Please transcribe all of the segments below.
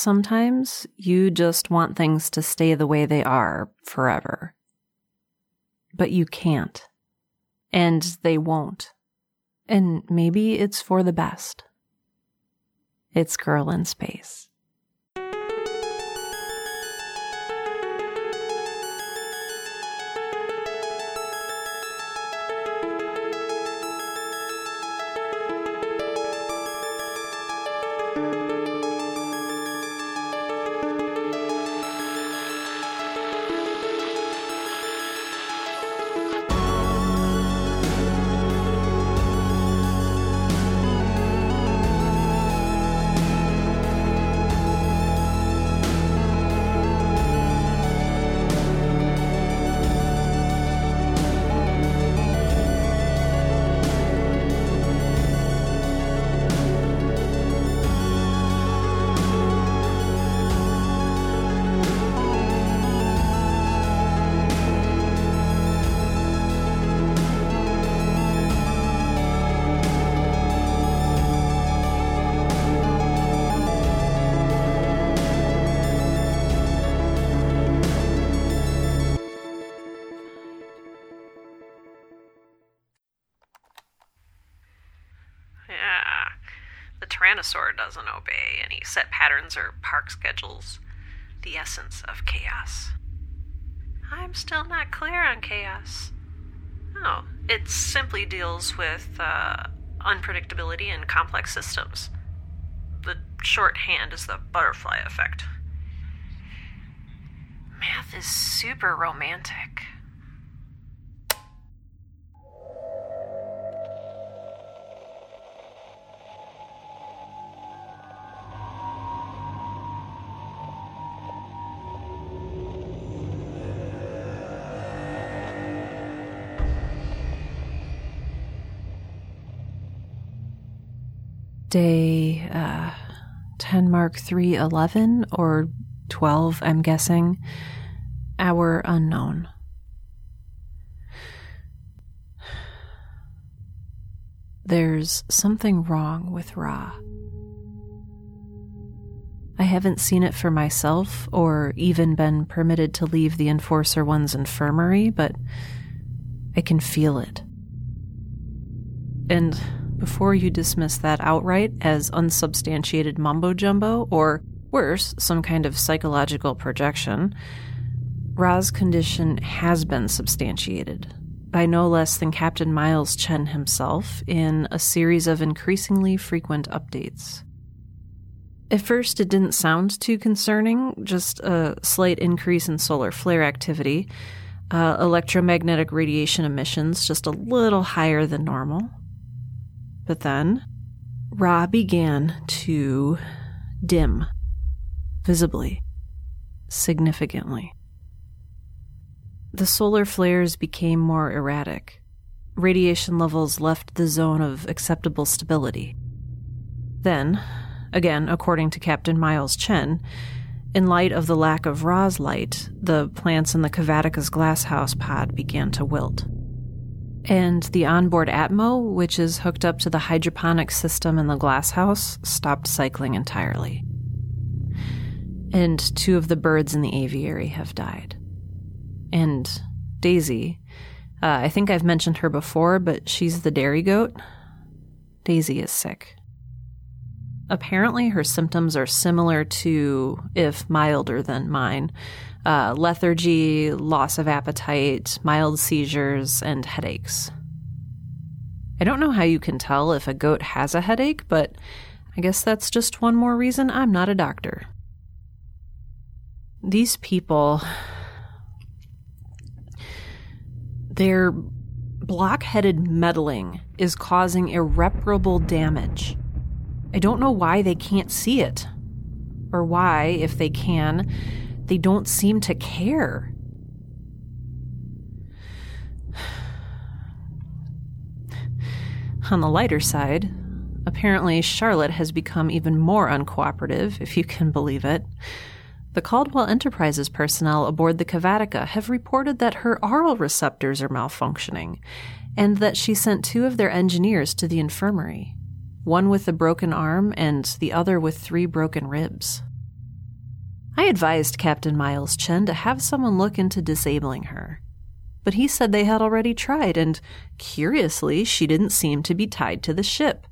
sometimes you just want things to stay the way they are forever. But you can't. And they won't. And maybe it's for the best. It's Girl in Space. Tyrannosaur doesn't obey any set patterns or park schedules. The essence of chaos. I'm still not clear on chaos. Oh, it simply deals with uh, unpredictability and complex systems. The shorthand is the butterfly effect. Math is super romantic. Day uh, 10 Mark 3 11 or 12, I'm guessing. Hour unknown. There's something wrong with Ra. I haven't seen it for myself or even been permitted to leave the Enforcer One's infirmary, but I can feel it. And before you dismiss that outright as unsubstantiated mumbo jumbo or, worse, some kind of psychological projection. Ra's condition has been substantiated by no less than Captain Miles Chen himself in a series of increasingly frequent updates. At first, it didn't sound too concerning, just a slight increase in solar flare activity, uh, electromagnetic radiation emissions just a little higher than normal. But then, Ra began to dim, visibly, significantly. The solar flares became more erratic. Radiation levels left the zone of acceptable stability. Then, again, according to Captain Miles Chen, in light of the lack of Ra's light, the plants in the Kavatica's glasshouse pod began to wilt. And the onboard Atmo, which is hooked up to the hydroponic system in the glasshouse, stopped cycling entirely. And two of the birds in the aviary have died. And Daisy, uh, I think I've mentioned her before, but she's the dairy goat. Daisy is sick. Apparently, her symptoms are similar to, if milder than mine, uh, lethargy, loss of appetite, mild seizures, and headaches. I don't know how you can tell if a goat has a headache, but I guess that's just one more reason I'm not a doctor. These people, their blockheaded meddling is causing irreparable damage. I don't know why they can't see it, or why, if they can, they don't seem to care. On the lighter side, apparently Charlotte has become even more uncooperative, if you can believe it. The Caldwell Enterprises personnel aboard the Kavatica have reported that her aural receptors are malfunctioning, and that she sent two of their engineers to the infirmary one with a broken arm and the other with three broken ribs. I advised Captain Miles Chen to have someone look into disabling her. But he said they had already tried, and curiously, she didn't seem to be tied to the ship.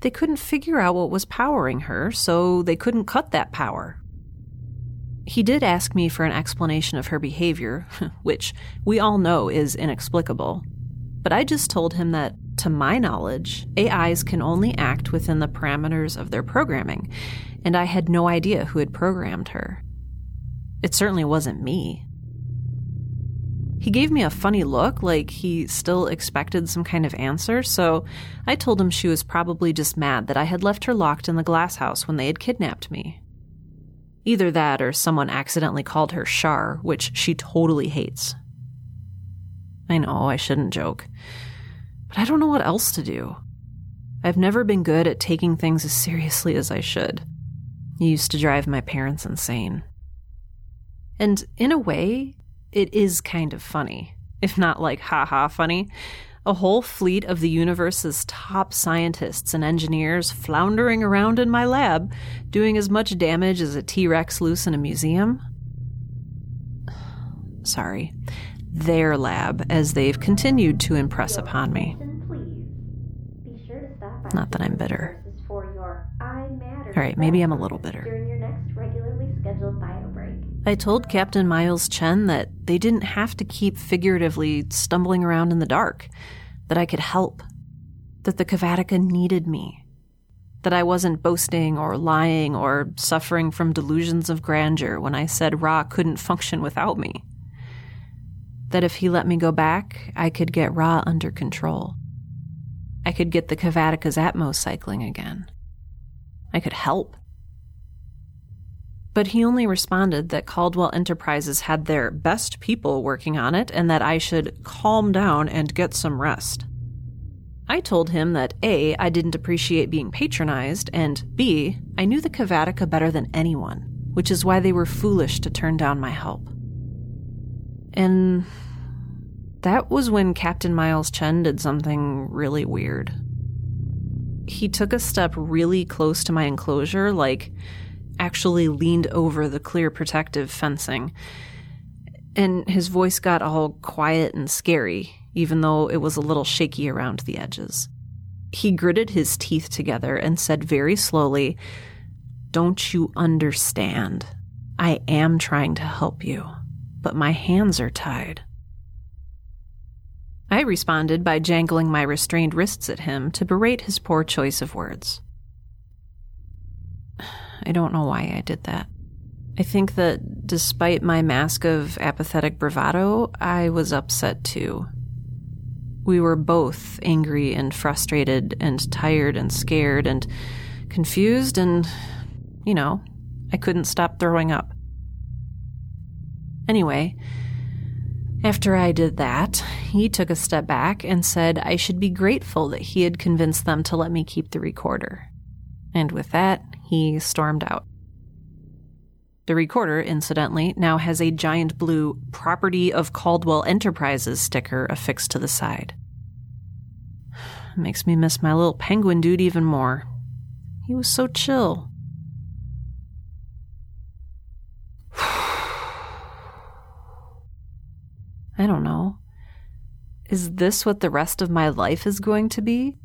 They couldn't figure out what was powering her, so they couldn't cut that power. He did ask me for an explanation of her behavior, which we all know is inexplicable. But I just told him that, to my knowledge, AIs can only act within the parameters of their programming, and I had no idea who had programmed her. It certainly wasn't me. He gave me a funny look, like he still expected some kind of answer, so I told him she was probably just mad that I had left her locked in the glass house when they had kidnapped me. Either that or someone accidentally called her Shar, which she totally hates. I know I shouldn't joke, but I don't know what else to do. I've never been good at taking things as seriously as I should. It used to drive my parents insane. And in a way, it is kind of funny, if not like haha funny. A whole fleet of the universe's top scientists and engineers floundering around in my lab, doing as much damage as a T Rex loose in a museum. Sorry, their lab, as they've continued to impress upon me. Not that I'm bitter. Alright, maybe I'm a little bitter. I told Captain Miles Chen that they didn't have to keep figuratively stumbling around in the dark, that I could help, that the Kavatica needed me, that I wasn't boasting or lying or suffering from delusions of grandeur when I said Ra couldn't function without me. That if he let me go back, I could get Ra under control. I could get the Kavatica's Atmos cycling again. I could help. But he only responded that Caldwell Enterprises had their best people working on it and that I should calm down and get some rest. I told him that A, I didn't appreciate being patronized, and B, I knew the Kavatica better than anyone, which is why they were foolish to turn down my help. And that was when Captain Miles Chen did something really weird. He took a step really close to my enclosure, like actually leaned over the clear protective fencing. And his voice got all quiet and scary, even though it was a little shaky around the edges. He gritted his teeth together and said very slowly, Don't you understand? I am trying to help you, but my hands are tied. I responded by jangling my restrained wrists at him to berate his poor choice of words. I don't know why I did that. I think that despite my mask of apathetic bravado, I was upset too. We were both angry and frustrated and tired and scared and confused, and, you know, I couldn't stop throwing up. Anyway, after I did that, he took a step back and said I should be grateful that he had convinced them to let me keep the recorder. And with that, he stormed out. The recorder, incidentally, now has a giant blue Property of Caldwell Enterprises sticker affixed to the side. Makes me miss my little penguin dude even more. He was so chill. I don't know. Is this what the rest of my life is going to be?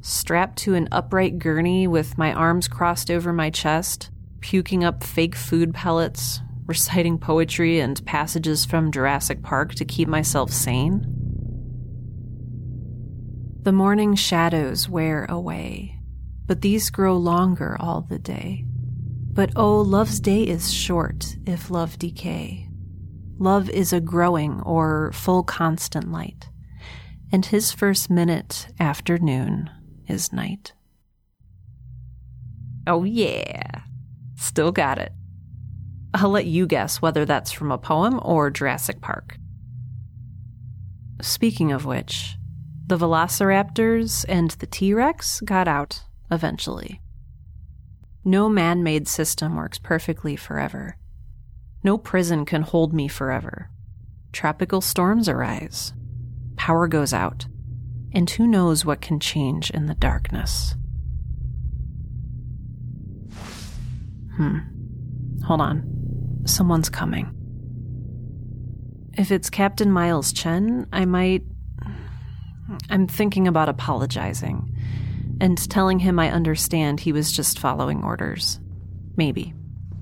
strapped to an upright gurney with my arms crossed over my chest, puking up fake food pellets, reciting poetry and passages from Jurassic Park to keep myself sane. The morning shadows wear away, but these grow longer all the day. But oh, love's day is short if love decay. Love is a growing or full constant light, and his first minute after noon is night. Oh, yeah. Still got it. I'll let you guess whether that's from a poem or Jurassic Park. Speaking of which, the velociraptors and the T Rex got out eventually. No man made system works perfectly forever. No prison can hold me forever. Tropical storms arise. Power goes out and who knows what can change in the darkness. Hmm. Hold on. someone's coming. If it's Captain Miles Chen, I might. I'm thinking about apologizing and telling him I understand he was just following orders. Maybe.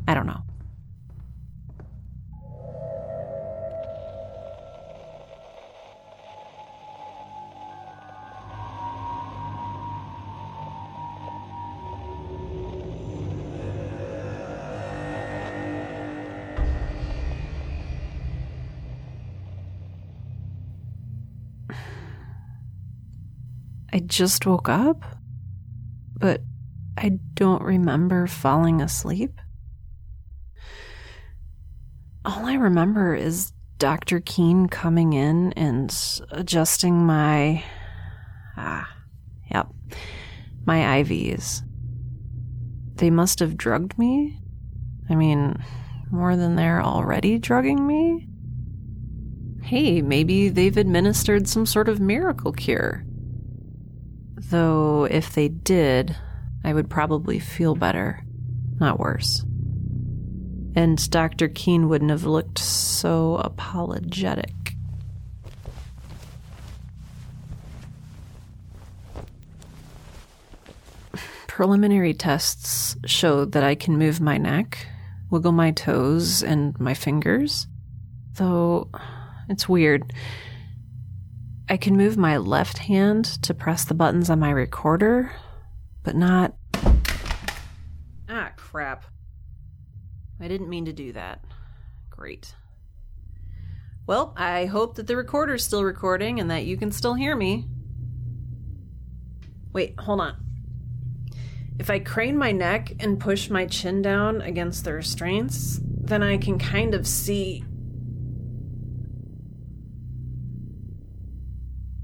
I don't know. I just woke up, but I don't remember falling asleep. All I remember is Dr. Keane coming in and adjusting my. Ah, yep, my IVs. They must have drugged me. I mean, more than they're already drugging me. Hey, maybe they've administered some sort of miracle cure. Though, if they did, I would probably feel better, not worse. And Dr. Keane wouldn't have looked so apologetic. Preliminary tests showed that I can move my neck, wiggle my toes, and my fingers. Though, it's weird. I can move my left hand to press the buttons on my recorder, but not. Ah, crap. I didn't mean to do that. Great. Well, I hope that the recorder's still recording and that you can still hear me. Wait, hold on. If I crane my neck and push my chin down against the restraints, then I can kind of see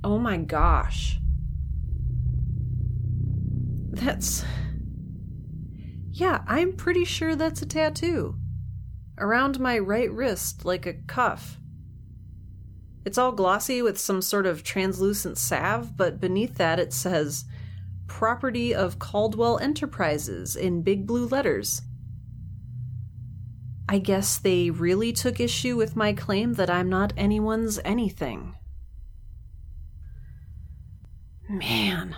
Oh my gosh. That's. Yeah, I'm pretty sure that's a tattoo. Around my right wrist, like a cuff. It's all glossy with some sort of translucent salve, but beneath that it says, Property of Caldwell Enterprises in big blue letters. I guess they really took issue with my claim that I'm not anyone's anything. Man.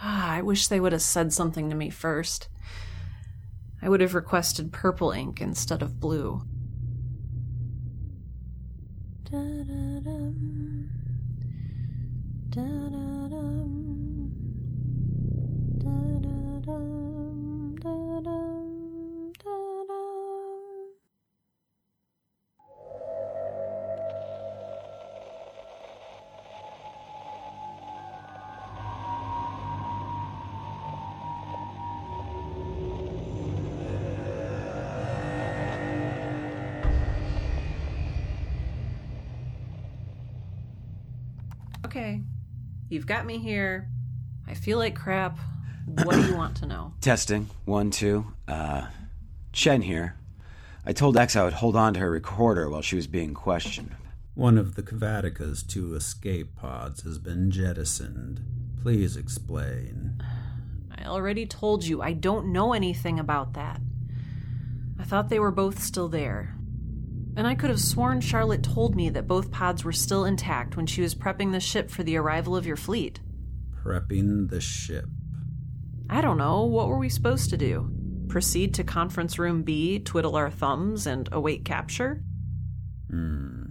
Ah, I wish they would have said something to me first. I would have requested purple ink instead of blue. Da-da-dum. Da-da-dum. Da-da-dum. You've got me here. I feel like crap. What do you want to know? Testing. One, two. Uh, Chen here. I told X I would hold on to her recorder while she was being questioned. One of the Kavatica's two escape pods has been jettisoned. Please explain. I already told you I don't know anything about that. I thought they were both still there. And I could have sworn Charlotte told me that both pods were still intact when she was prepping the ship for the arrival of your fleet. Prepping the ship. I don't know. What were we supposed to do? Proceed to conference room B, twiddle our thumbs, and await capture? Hmm.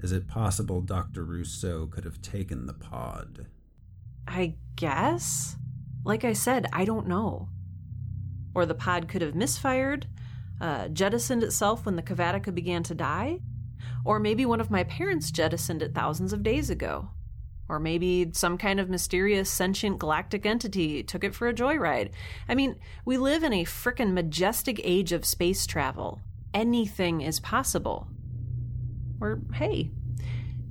Is it possible Dr. Rousseau could have taken the pod? I guess? Like I said, I don't know. Or the pod could have misfired, uh, jettisoned itself when the Kavatica began to die. Or maybe one of my parents jettisoned it thousands of days ago. Or maybe some kind of mysterious sentient galactic entity took it for a joyride. I mean, we live in a frickin' majestic age of space travel. Anything is possible. Or, hey,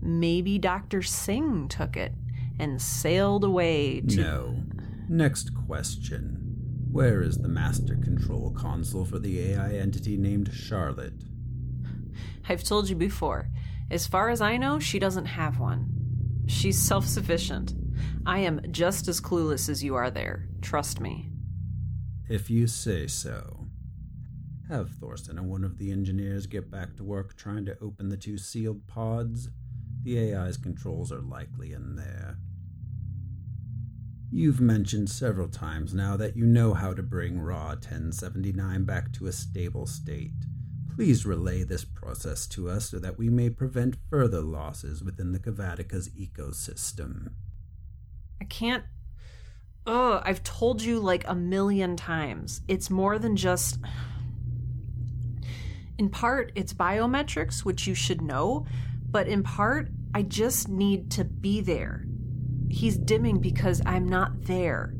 maybe Dr. Singh took it and sailed away to. No. Next question. Where is the master control console for the AI entity named Charlotte? I've told you before. As far as I know, she doesn't have one. She's self sufficient. I am just as clueless as you are there. Trust me. If you say so. Have Thorson and one of the engineers get back to work trying to open the two sealed pods. The AI's controls are likely in there. You've mentioned several times now that you know how to bring Ra 1079 back to a stable state. Please relay this process to us so that we may prevent further losses within the Kavatica's ecosystem. I can't. Oh, I've told you like a million times. It's more than just. In part, it's biometrics, which you should know, but in part, I just need to be there. He's dimming because I'm not there.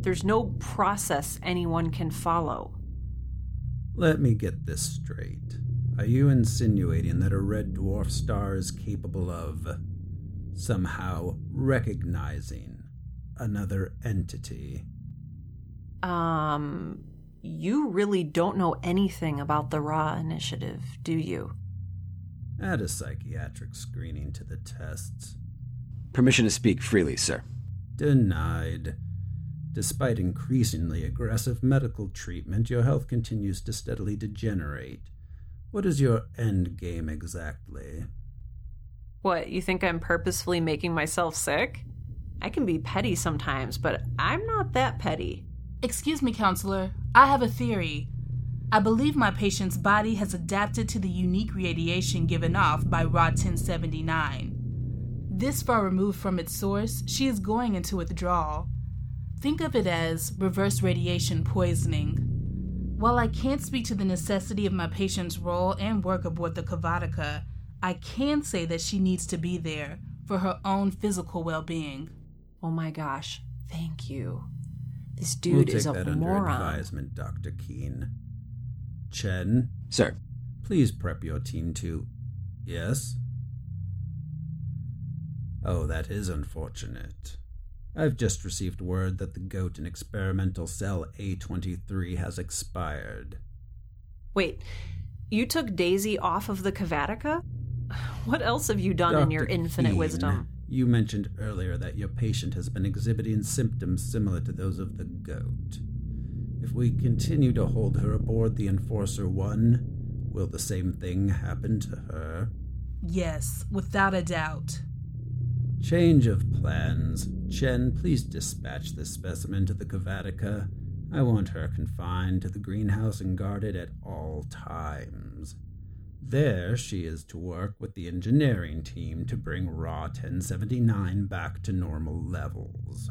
There's no process anyone can follow. Let me get this straight. Are you insinuating that a red dwarf star is capable of somehow recognizing another entity? Um, you really don't know anything about the Ra initiative, do you? Add a psychiatric screening to the tests. Permission to speak freely, sir. Denied. Despite increasingly aggressive medical treatment, your health continues to steadily degenerate. What is your end game exactly? What, you think I'm purposefully making myself sick? I can be petty sometimes, but I'm not that petty. Excuse me, counselor. I have a theory. I believe my patient's body has adapted to the unique radiation given off by Ra 1079. This far removed from its source, she is going into withdrawal. Think of it as reverse radiation poisoning. While I can't speak to the necessity of my patient's role and work aboard the Kavatica, I can say that she needs to be there for her own physical well being. Oh my gosh, thank you. This dude We'll dude take is a that under moron. advisement, Dr. Keane. Chen, Sir, please prep your team to. Yes? Oh, that is unfortunate. I've just received word that the goat in experimental cell A23 has expired. Wait, you took Daisy off of the Cavatica? What else have you done in your infinite Keane, wisdom? You mentioned earlier that your patient has been exhibiting symptoms similar to those of the goat. If we continue to hold her aboard the Enforcer 1, will the same thing happen to her? Yes, without a doubt. Change of plans. Chen, please dispatch this specimen to the Kavatica. I want her confined to the greenhouse and guarded at all times. There, she is to work with the engineering team to bring Ra 1079 back to normal levels.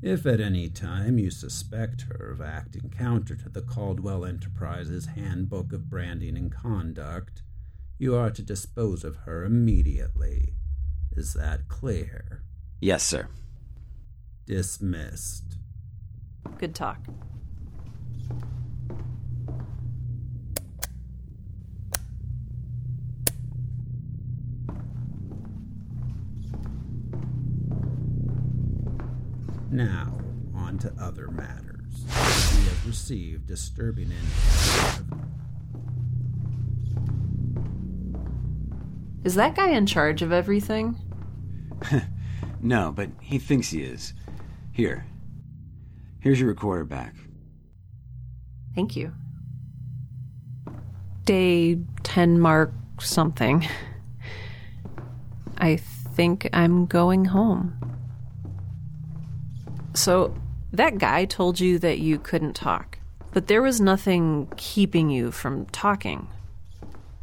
If at any time you suspect her of acting counter to the Caldwell Enterprises Handbook of Branding and Conduct, you are to dispose of her immediately. Is that clear? yes, sir. Dismissed. Good talk. Now, on to other matters. We have received disturbing intel. Is that guy in charge of everything? No, but he thinks he is. Here. Here's your recorder back. Thank you. Day 10 mark something. I think I'm going home. So, that guy told you that you couldn't talk, but there was nothing keeping you from talking.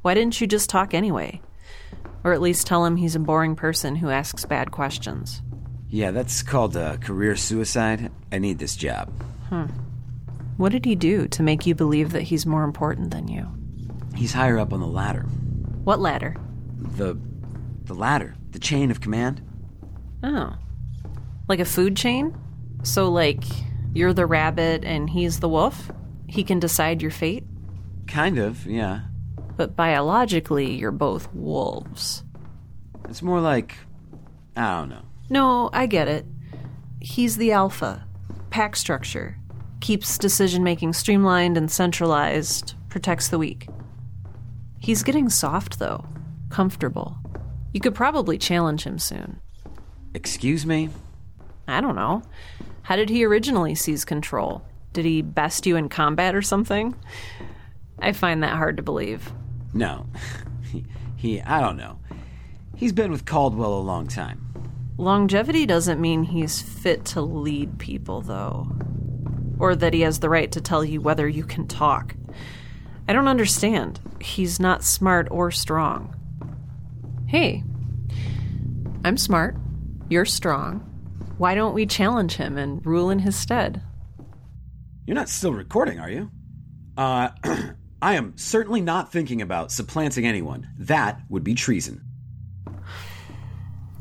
Why didn't you just talk anyway? Or at least tell him he's a boring person who asks bad questions. Yeah, that's called uh, career suicide. I need this job. Hmm. What did he do to make you believe that he's more important than you? He's higher up on the ladder. What ladder? The. the ladder. The chain of command? Oh. Like a food chain? So, like, you're the rabbit and he's the wolf? He can decide your fate? Kind of, yeah. But biologically, you're both wolves. It's more like. I don't know. No, I get it. He's the alpha. Pack structure. Keeps decision making streamlined and centralized, protects the weak. He's getting soft, though. Comfortable. You could probably challenge him soon. Excuse me? I don't know. How did he originally seize control? Did he best you in combat or something? I find that hard to believe. No. he, he, I don't know. He's been with Caldwell a long time. Longevity doesn't mean he's fit to lead people, though. Or that he has the right to tell you whether you can talk. I don't understand. He's not smart or strong. Hey, I'm smart. You're strong. Why don't we challenge him and rule in his stead? You're not still recording, are you? Uh, I am certainly not thinking about supplanting anyone. That would be treason.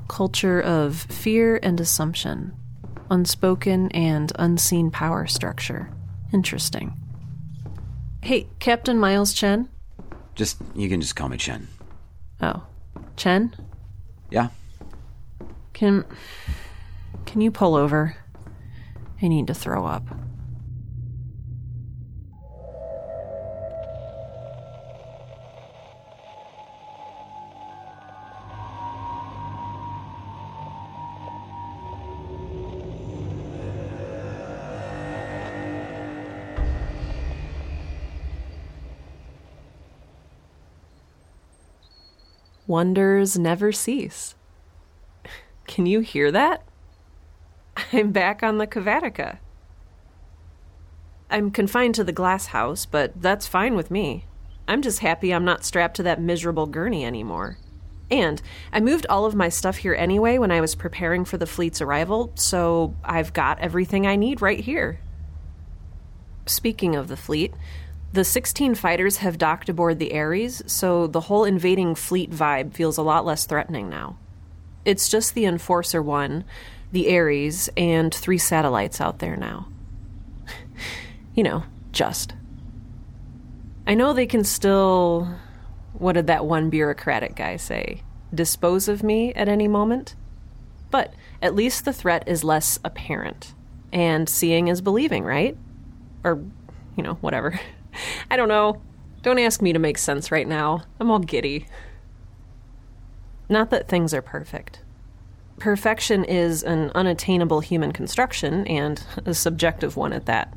Culture of fear and assumption. Unspoken and unseen power structure. Interesting. Hey, Captain Miles Chen? Just, you can just call me Chen. Oh. Chen? Yeah? Can. Can you pull over? I need to throw up. Wonders never cease. Can you hear that? I'm back on the Kavatica. I'm confined to the glass house, but that's fine with me. I'm just happy I'm not strapped to that miserable gurney anymore. And I moved all of my stuff here anyway when I was preparing for the fleet's arrival, so I've got everything I need right here. Speaking of the fleet, the 16 fighters have docked aboard the Ares, so the whole invading fleet vibe feels a lot less threatening now. It's just the Enforcer 1, the Ares, and three satellites out there now. you know, just. I know they can still. What did that one bureaucratic guy say? Dispose of me at any moment? But at least the threat is less apparent. And seeing is believing, right? Or, you know, whatever. I don't know. Don't ask me to make sense right now. I'm all giddy. Not that things are perfect. Perfection is an unattainable human construction, and a subjective one at that.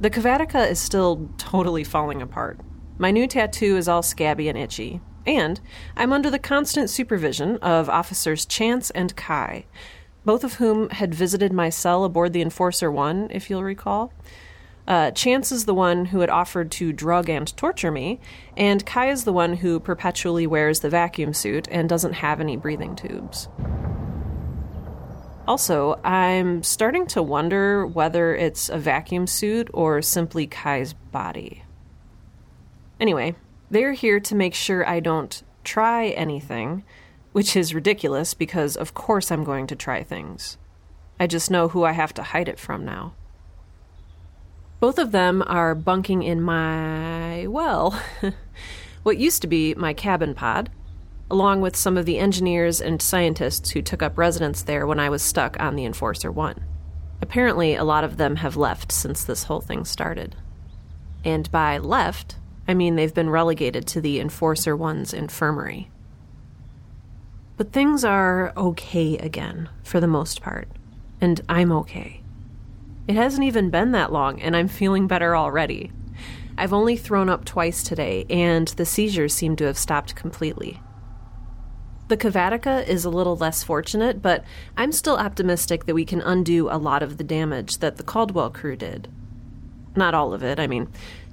The Kavatica is still totally falling apart. My new tattoo is all scabby and itchy, and I'm under the constant supervision of Officers Chance and Kai, both of whom had visited my cell aboard the Enforcer 1, if you'll recall. Uh, Chance is the one who had offered to drug and torture me, and Kai is the one who perpetually wears the vacuum suit and doesn't have any breathing tubes. Also, I'm starting to wonder whether it's a vacuum suit or simply Kai's body. Anyway, they're here to make sure I don't try anything, which is ridiculous because, of course, I'm going to try things. I just know who I have to hide it from now. Both of them are bunking in my, well, what used to be my cabin pod, along with some of the engineers and scientists who took up residence there when I was stuck on the Enforcer 1. Apparently, a lot of them have left since this whole thing started. And by left, I mean they've been relegated to the Enforcer 1's infirmary. But things are okay again, for the most part. And I'm okay. It hasn't even been that long, and I'm feeling better already. I've only thrown up twice today, and the seizures seem to have stopped completely. The Kavatica is a little less fortunate, but I'm still optimistic that we can undo a lot of the damage that the Caldwell crew did. Not all of it, I mean,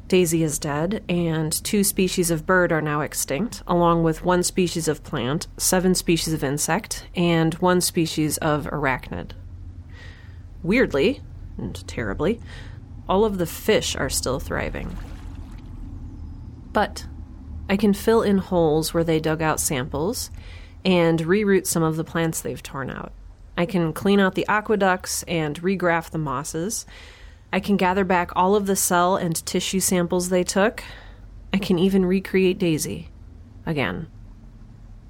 Daisy is dead, and two species of bird are now extinct, along with one species of plant, seven species of insect, and one species of arachnid. Weirdly, and terribly, all of the fish are still thriving. But I can fill in holes where they dug out samples and reroot some of the plants they've torn out. I can clean out the aqueducts and regraft the mosses. I can gather back all of the cell and tissue samples they took. I can even recreate Daisy. Again.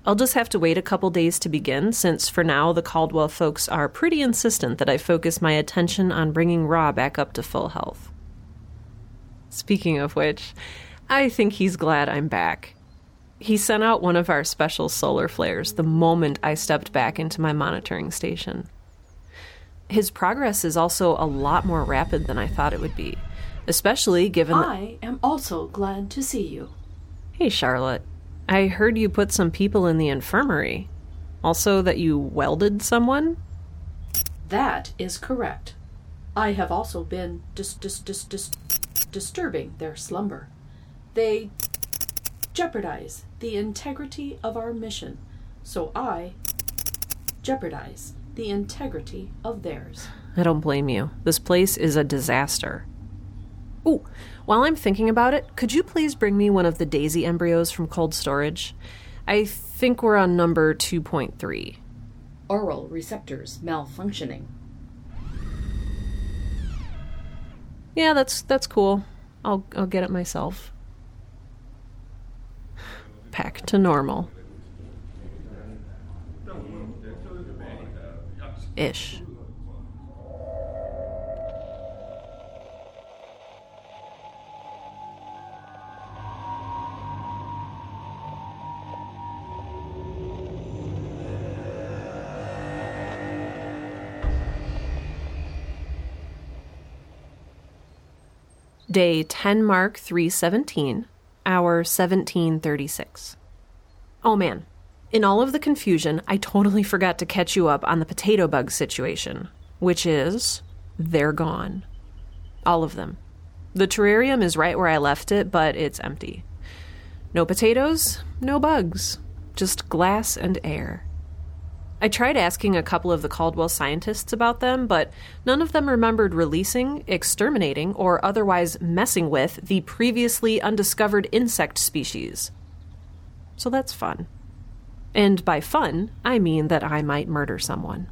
I'll just have to wait a couple days to begin, since for now the Caldwell folks are pretty insistent that I focus my attention on bringing Ra back up to full health. Speaking of which, I think he's glad I'm back. He sent out one of our special solar flares the moment I stepped back into my monitoring station. His progress is also a lot more rapid than I thought it would be. Especially given. I am also glad to see you. Hey, Charlotte. I heard you put some people in the infirmary. Also, that you welded someone? That is correct. I have also been dis- dis- dis- dis- disturbing their slumber. They jeopardize the integrity of our mission, so I jeopardize the integrity of theirs. I don't blame you. This place is a disaster. Ooh, while I'm thinking about it, could you please bring me one of the daisy embryos from cold storage? I think we're on number 2.3. Aural receptors malfunctioning. Yeah, that's that's cool. I'll I'll get it myself. Back to normal. Ish. Day 10 Mark 317, hour 1736. Oh man, in all of the confusion, I totally forgot to catch you up on the potato bug situation, which is they're gone. All of them. The terrarium is right where I left it, but it's empty. No potatoes, no bugs, just glass and air. I tried asking a couple of the Caldwell scientists about them, but none of them remembered releasing, exterminating, or otherwise messing with the previously undiscovered insect species. So that's fun. And by fun, I mean that I might murder someone.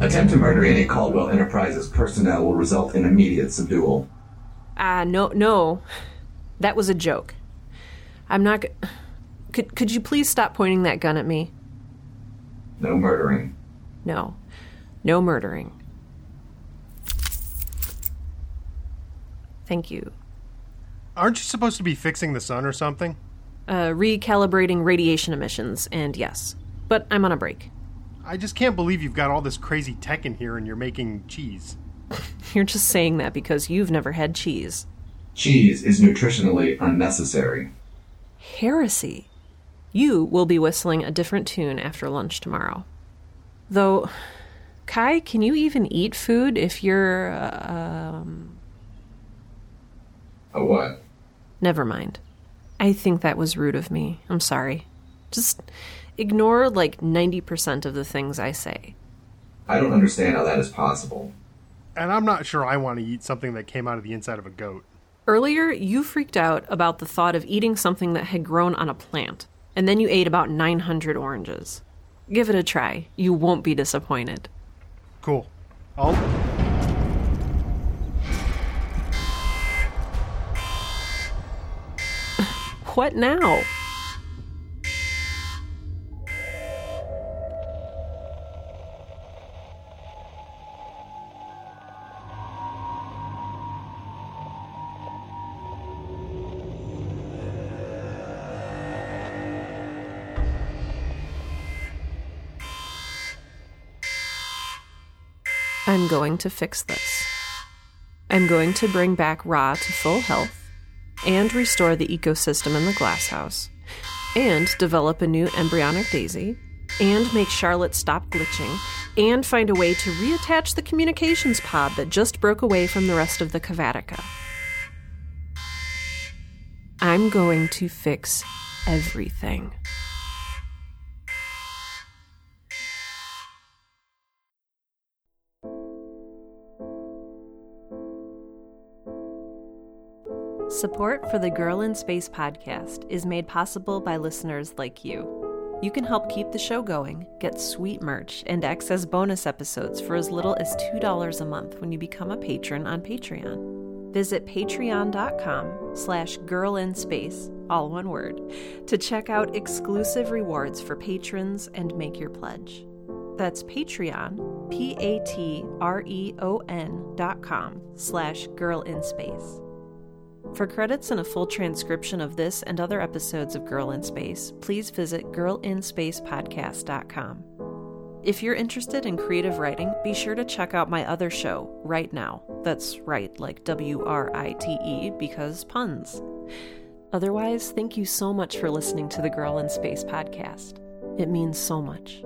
Attempt to murder any Caldwell Enterprises personnel will result in immediate subdual. Ah, no, no. That was a joke. I'm not. Could could you please stop pointing that gun at me? No murdering. No. No murdering. Thank you. Aren't you supposed to be fixing the sun or something? Uh, recalibrating radiation emissions, and yes. But I'm on a break. I just can't believe you've got all this crazy tech in here and you're making cheese. You're just saying that because you've never had cheese. Cheese is nutritionally unnecessary. Heresy. You will be whistling a different tune after lunch tomorrow. Though, Kai, can you even eat food if you're. Uh, um. A what? Never mind. I think that was rude of me. I'm sorry. Just ignore like 90% of the things I say. I don't understand how that is possible. And I'm not sure I want to eat something that came out of the inside of a goat. Earlier, you freaked out about the thought of eating something that had grown on a plant, and then you ate about 900 oranges. Give it a try. You won't be disappointed. Cool. I'll. What now? I'm going to fix this. I'm going to bring back Ra to full health and restore the ecosystem in the glasshouse, and develop a new embryonic daisy, and make Charlotte stop glitching, and find a way to reattach the communications pod that just broke away from the rest of the Cavatica. I'm going to fix everything. Support for the Girl in Space podcast is made possible by listeners like you. You can help keep the show going, get sweet merch, and access bonus episodes for as little as $2 a month when you become a patron on Patreon. Visit patreon.com slash girlinspace, all one word, to check out exclusive rewards for patrons and make your pledge. That's Patreon, P-A-T-R-E-O-N dot com slash girlinspace. For credits and a full transcription of this and other episodes of Girl in Space, please visit girlinspacepodcast.com. If you're interested in creative writing, be sure to check out my other show, Write Now. That's right, like W R I T E, because puns. Otherwise, thank you so much for listening to the Girl in Space podcast. It means so much.